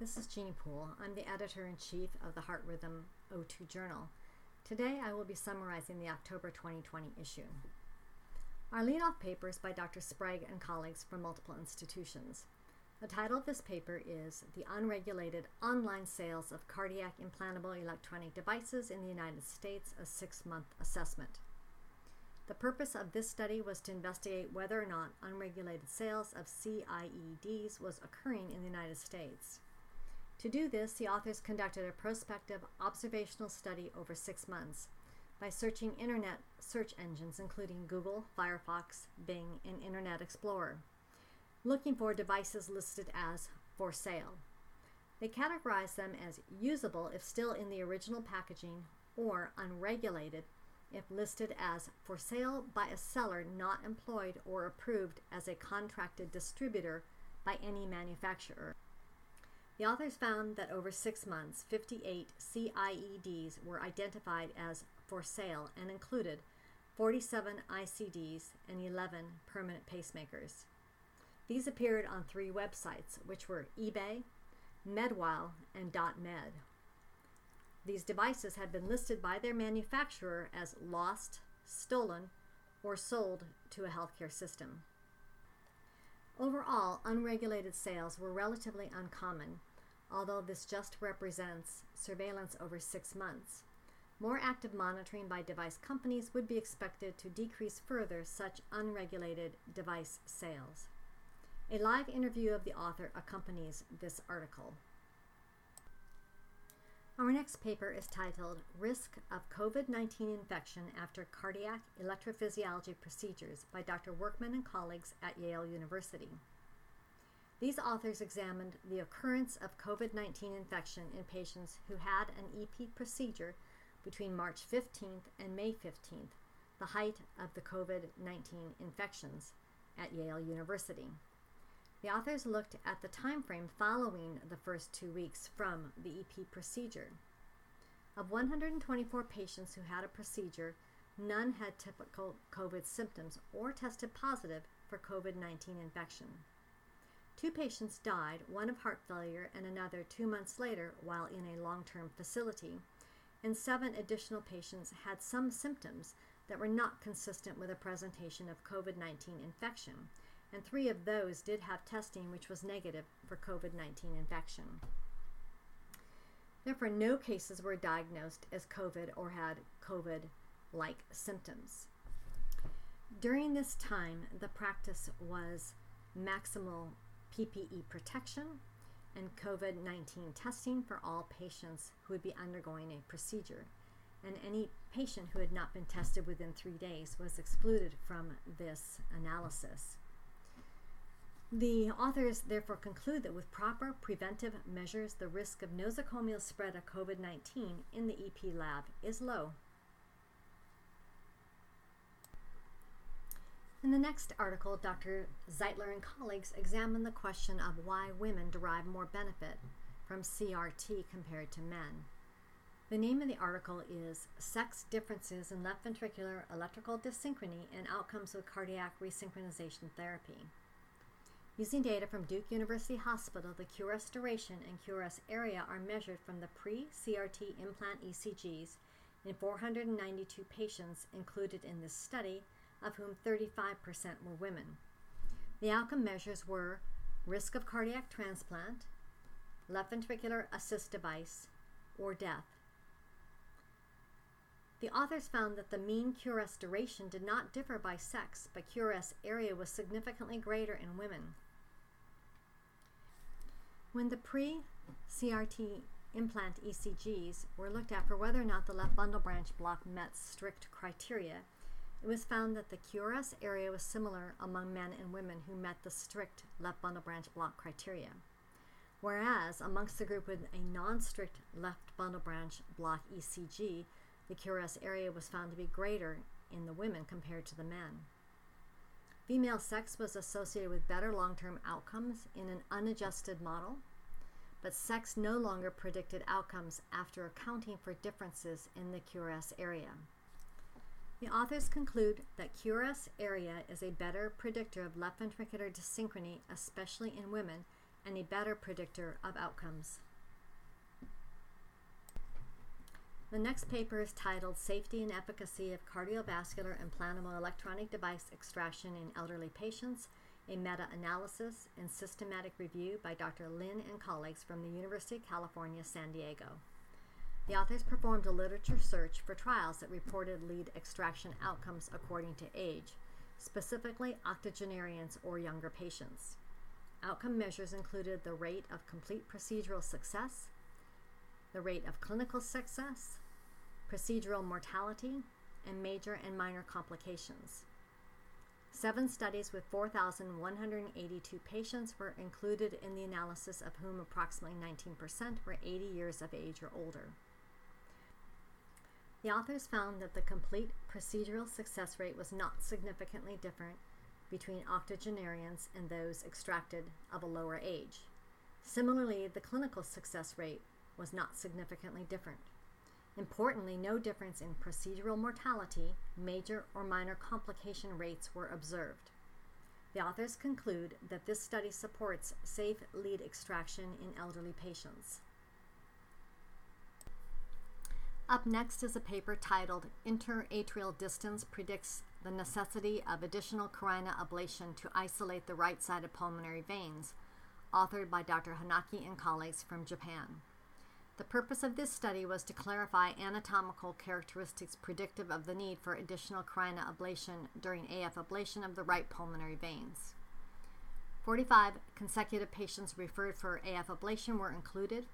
this is Jeannie Poole. I'm the editor in chief of the Heart Rhythm O2 Journal. Today I will be summarizing the October 2020 issue. Our lead-off paper is by Dr. Sprague and colleagues from multiple institutions. The title of this paper is The Unregulated Online Sales of Cardiac Implantable Electronic Devices in the United States, a six-month assessment. The purpose of this study was to investigate whether or not unregulated sales of CIEDs was occurring in the United States. To do this, the authors conducted a prospective observational study over six months by searching internet search engines including Google, Firefox, Bing, and Internet Explorer, looking for devices listed as for sale. They categorized them as usable if still in the original packaging or unregulated if listed as for sale by a seller not employed or approved as a contracted distributor by any manufacturer. The authors found that over six months, 58 CIEDs were identified as for sale and included 47 ICDs and 11 permanent pacemakers. These appeared on three websites, which were eBay, Medwile, and .med. These devices had been listed by their manufacturer as lost, stolen, or sold to a healthcare system. Overall, unregulated sales were relatively uncommon, although this just represents surveillance over six months. More active monitoring by device companies would be expected to decrease further such unregulated device sales. A live interview of the author accompanies this article. Our next paper is titled Risk of COVID 19 Infection After Cardiac Electrophysiology Procedures by Dr. Workman and colleagues at Yale University. These authors examined the occurrence of COVID 19 infection in patients who had an EP procedure between March 15th and May 15th, the height of the COVID 19 infections at Yale University. The authors looked at the time frame following the first two weeks from the EP procedure. Of 124 patients who had a procedure, none had typical COVID symptoms or tested positive for COVID 19 infection. Two patients died, one of heart failure and another two months later while in a long term facility, and seven additional patients had some symptoms that were not consistent with a presentation of COVID 19 infection and three of those did have testing which was negative for COVID 19 infection. Therefore, no cases were diagnosed as COVID or had COVID like symptoms. During this time, the practice was maximal PPE protection and COVID 19 testing for all patients who would be undergoing a procedure. And any patient who had not been tested within three days was excluded from this analysis. The authors therefore conclude that with proper preventive measures, the risk of nosocomial spread of COVID 19 in the EP lab is low. In the next article, Dr. Zeitler and colleagues examine the question of why women derive more benefit from CRT compared to men. The name of the article is Sex Differences in Left Ventricular Electrical Dyssynchrony and Outcomes with Cardiac Resynchronization Therapy. Using data from Duke University Hospital, the QRS duration and QRS area are measured from the pre-CRT implant ECGs in 492 patients included in this study, of whom 35% were women. The outcome measures were risk of cardiac transplant, left ventricular assist device, or death. The authors found that the mean QRS duration did not differ by sex, but QRS area was significantly greater in women. When the pre-CRT implant ECGs were looked at for whether or not the left bundle branch block met strict criteria, it was found that the QRS area was similar among men and women who met the strict left bundle branch block criteria. Whereas amongst the group with a non-strict left bundle branch block ECG, the QRS area was found to be greater in the women compared to the men. Female sex was associated with better long term outcomes in an unadjusted model, but sex no longer predicted outcomes after accounting for differences in the QRS area. The authors conclude that QRS area is a better predictor of left ventricular dyssynchrony, especially in women, and a better predictor of outcomes. The next paper is titled Safety and Efficacy of Cardiovascular Implantable Electronic Device Extraction in Elderly Patients, a meta analysis and systematic review by Dr. Lin and colleagues from the University of California, San Diego. The authors performed a literature search for trials that reported lead extraction outcomes according to age, specifically octogenarians or younger patients. Outcome measures included the rate of complete procedural success, the rate of clinical success, procedural mortality, and major and minor complications. Seven studies with 4,182 patients were included in the analysis, of whom approximately 19% were 80 years of age or older. The authors found that the complete procedural success rate was not significantly different between octogenarians and those extracted of a lower age. Similarly, the clinical success rate was not significantly different. Importantly, no difference in procedural mortality, major or minor complication rates were observed. The authors conclude that this study supports safe lead extraction in elderly patients. Up next is a paper titled Interatrial Distance Predicts the Necessity of Additional Carina Ablation to Isolate the Right Sided Pulmonary Veins, authored by Dr. Hanaki and colleagues from Japan. The purpose of this study was to clarify anatomical characteristics predictive of the need for additional carina ablation during AF ablation of the right pulmonary veins. 45 consecutive patients referred for AF ablation were included.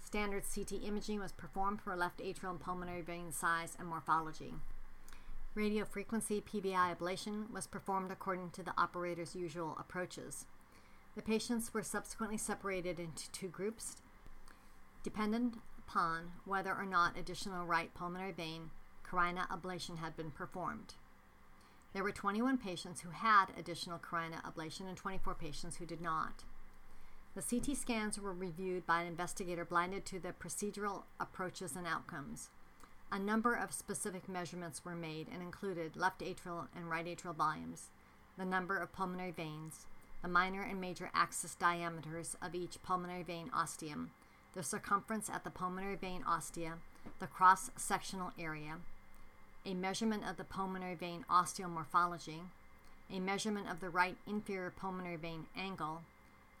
Standard CT imaging was performed for left atrial and pulmonary vein size and morphology. Radiofrequency PVI ablation was performed according to the operator's usual approaches. The patients were subsequently separated into two groups dependent upon whether or not additional right pulmonary vein carina ablation had been performed. There were 21 patients who had additional carina ablation and 24 patients who did not. The CT scans were reviewed by an investigator blinded to the procedural approaches and outcomes. A number of specific measurements were made and included left atrial and right atrial volumes, the number of pulmonary veins, the minor and major axis diameters of each pulmonary vein ostium, the circumference at the pulmonary vein ostia, the cross sectional area, a measurement of the pulmonary vein osteomorphology, a measurement of the right inferior pulmonary vein angle,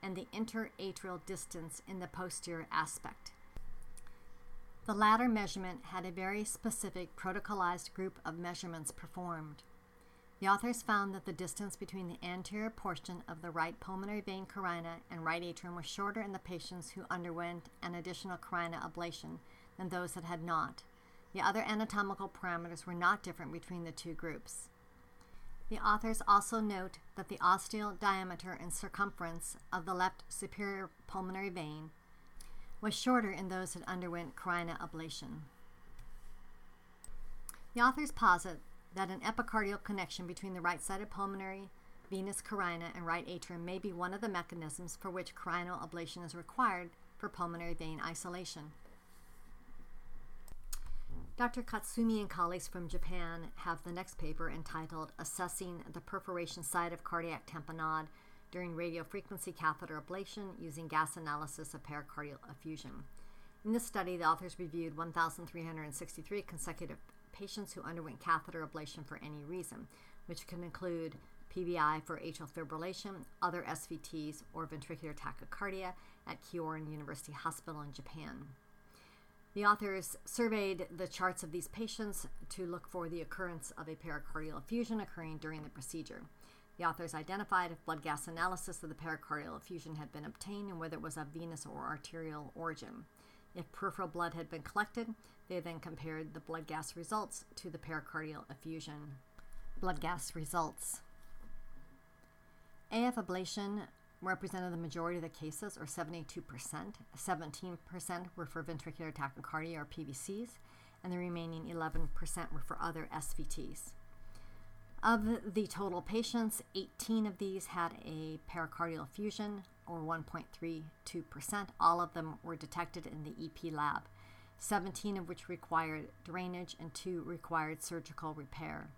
and the interatrial distance in the posterior aspect. The latter measurement had a very specific protocolized group of measurements performed. The authors found that the distance between the anterior portion of the right pulmonary vein carina and right atrium was shorter in the patients who underwent an additional carina ablation than those that had not. The other anatomical parameters were not different between the two groups. The authors also note that the ostial diameter and circumference of the left superior pulmonary vein was shorter in those that underwent carina ablation. The authors posit that an epicardial connection between the right sided pulmonary venous carina and right atrium may be one of the mechanisms for which carinal ablation is required for pulmonary vein isolation. Dr. Katsumi and colleagues from Japan have the next paper entitled Assessing the Perforation Site of Cardiac Tamponade during Radiofrequency Catheter Ablation Using Gas Analysis of Pericardial Effusion. In this study, the authors reviewed 1,363 consecutive patients who underwent catheter ablation for any reason, which can include PVI for atrial fibrillation, other SVTs, or ventricular tachycardia at Kyorin University Hospital in Japan. The authors surveyed the charts of these patients to look for the occurrence of a pericardial effusion occurring during the procedure. The authors identified if blood gas analysis of the pericardial effusion had been obtained and whether it was of venous or arterial origin. If peripheral blood had been collected, they then compared the blood gas results to the pericardial effusion blood gas results. AF ablation represented the majority of the cases, or 72%. 17% were for ventricular tachycardia, or PVCs, and the remaining 11% were for other SVTs. Of the total patients, 18 of these had a pericardial effusion, or 1.32%. All of them were detected in the EP lab, 17 of which required drainage and 2 required surgical repair.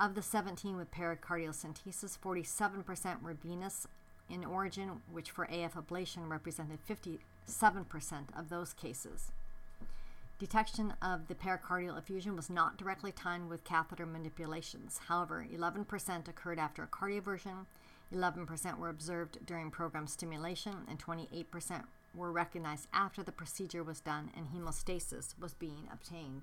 Of the 17 with pericardiocentesis, 47% were venous in origin, which for AF ablation represented 57% of those cases. Detection of the pericardial effusion was not directly timed with catheter manipulations. However, 11% occurred after a cardioversion, 11% were observed during program stimulation, and 28% were recognized after the procedure was done and hemostasis was being obtained.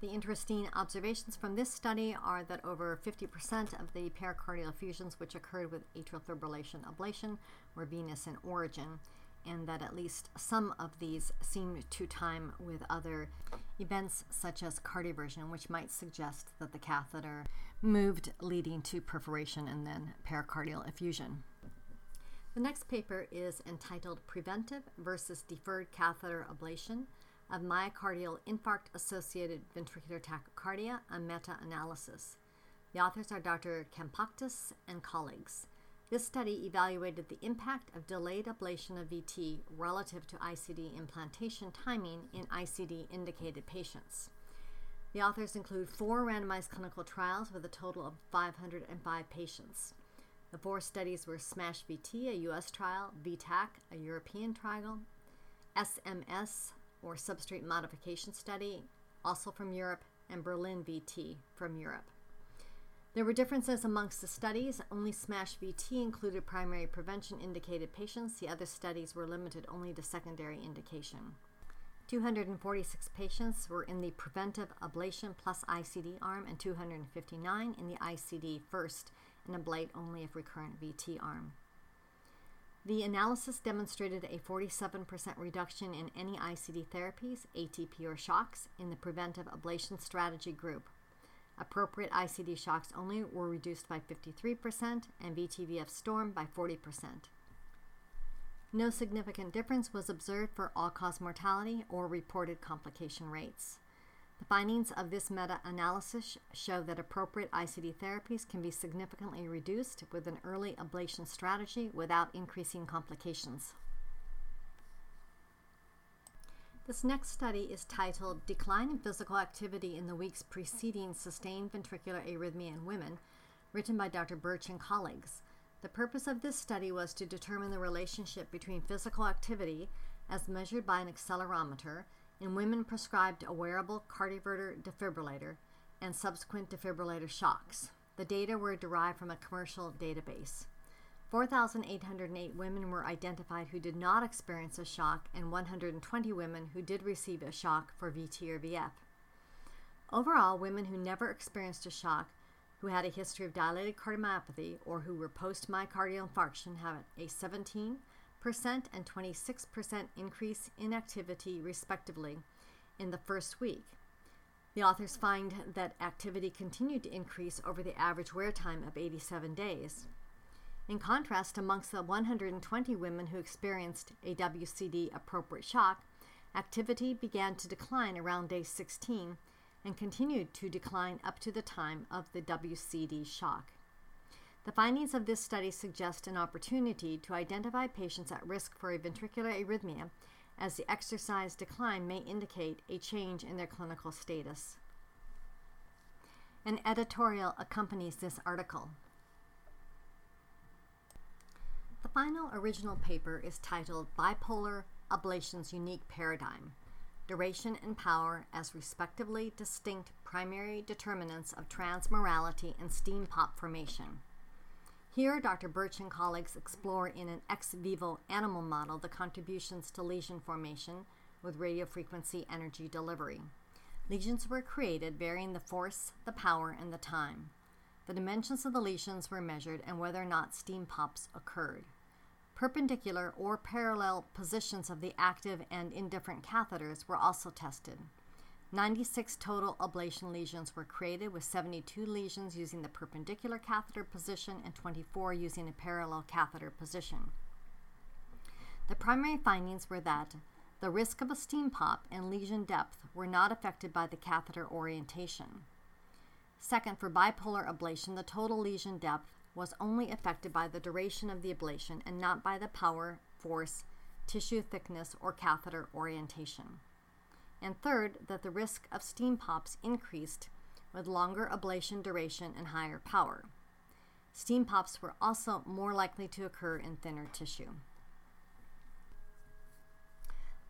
The interesting observations from this study are that over 50% of the pericardial effusions which occurred with atrial fibrillation ablation were venous in origin, and that at least some of these seemed to time with other events such as cardioversion, which might suggest that the catheter moved, leading to perforation and then pericardial effusion. The next paper is entitled Preventive versus Deferred Catheter Ablation of Myocardial Infarct Associated Ventricular Tachycardia, a meta analysis. The authors are Dr. Kampaktis and colleagues. This study evaluated the impact of delayed ablation of VT relative to ICD implantation timing in ICD indicated patients. The authors include four randomized clinical trials with a total of 505 patients. The four studies were SMASH VT, a US trial, VTACH, a European trial, SMS, or Substrate Modification Study, also from Europe, and Berlin VT from Europe. There were differences amongst the studies. Only SMASH VT included primary prevention indicated patients. The other studies were limited only to secondary indication. 246 patients were in the preventive ablation plus ICD arm and 259 in the ICD first and ablate only if recurrent VT arm. The analysis demonstrated a 47% reduction in any ICD therapies, ATP or shocks, in the preventive ablation strategy group. Appropriate ICD shocks only were reduced by 53% and VTVF storm by 40%. No significant difference was observed for all cause mortality or reported complication rates. The findings of this meta analysis show that appropriate ICD therapies can be significantly reduced with an early ablation strategy without increasing complications. This next study is titled Decline in Physical Activity in the Weeks Preceding Sustained Ventricular Arrhythmia in Women, written by Dr. Birch and colleagues. The purpose of this study was to determine the relationship between physical activity, as measured by an accelerometer, in women prescribed a wearable cardioverter defibrillator and subsequent defibrillator shocks. The data were derived from a commercial database. 4,808 women were identified who did not experience a shock, and 120 women who did receive a shock for VT or VF. Overall, women who never experienced a shock, who had a history of dilated cardiomyopathy, or who were post myocardial infarction had a 17% and 26% increase in activity, respectively, in the first week. The authors find that activity continued to increase over the average wear time of 87 days. In contrast, amongst the 120 women who experienced a WCD appropriate shock, activity began to decline around day 16 and continued to decline up to the time of the WCD shock. The findings of this study suggest an opportunity to identify patients at risk for a ventricular arrhythmia, as the exercise decline may indicate a change in their clinical status. An editorial accompanies this article. The final original paper is titled Bipolar Ablation's Unique Paradigm Duration and Power as Respectively Distinct Primary Determinants of Transmurality and Steam Pop Formation. Here, Dr. Birch and colleagues explore in an ex vivo animal model the contributions to lesion formation with radiofrequency energy delivery. Lesions were created varying the force, the power, and the time. The dimensions of the lesions were measured and whether or not steam pops occurred. Perpendicular or parallel positions of the active and indifferent catheters were also tested. 96 total ablation lesions were created, with 72 lesions using the perpendicular catheter position and 24 using a parallel catheter position. The primary findings were that the risk of a steam pop and lesion depth were not affected by the catheter orientation. Second, for bipolar ablation, the total lesion depth was only affected by the duration of the ablation and not by the power, force, tissue thickness, or catheter orientation. And third, that the risk of steam pops increased with longer ablation duration and higher power. Steam pops were also more likely to occur in thinner tissue.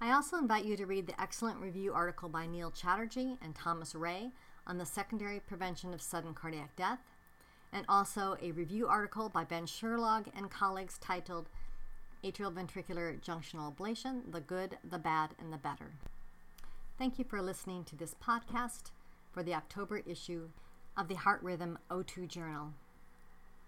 I also invite you to read the excellent review article by Neal Chatterjee and Thomas Rea on the secondary prevention of sudden cardiac death, and also a review article by Ben Scherlag and colleagues titled Atrial Ventricular Junctional Ablation The Good, the Bad, and the Better. Thank you for listening to this podcast for the October issue of the Heart Rhythm O2 Journal.